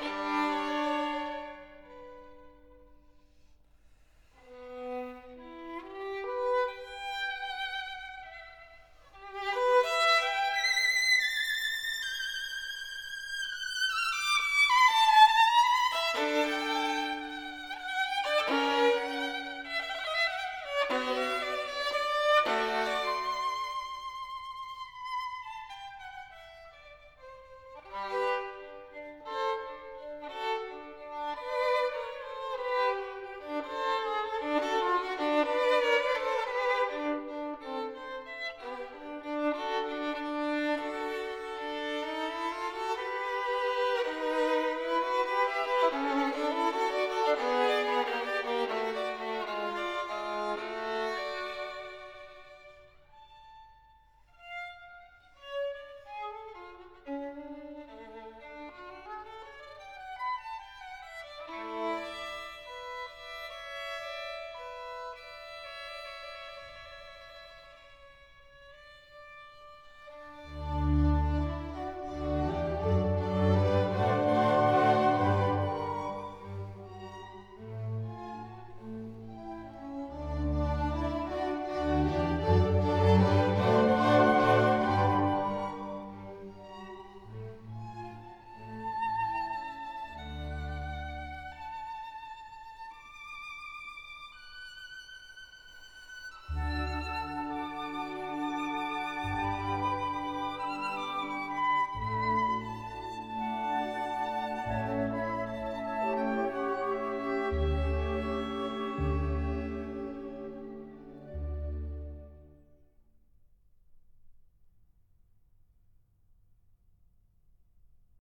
Bye.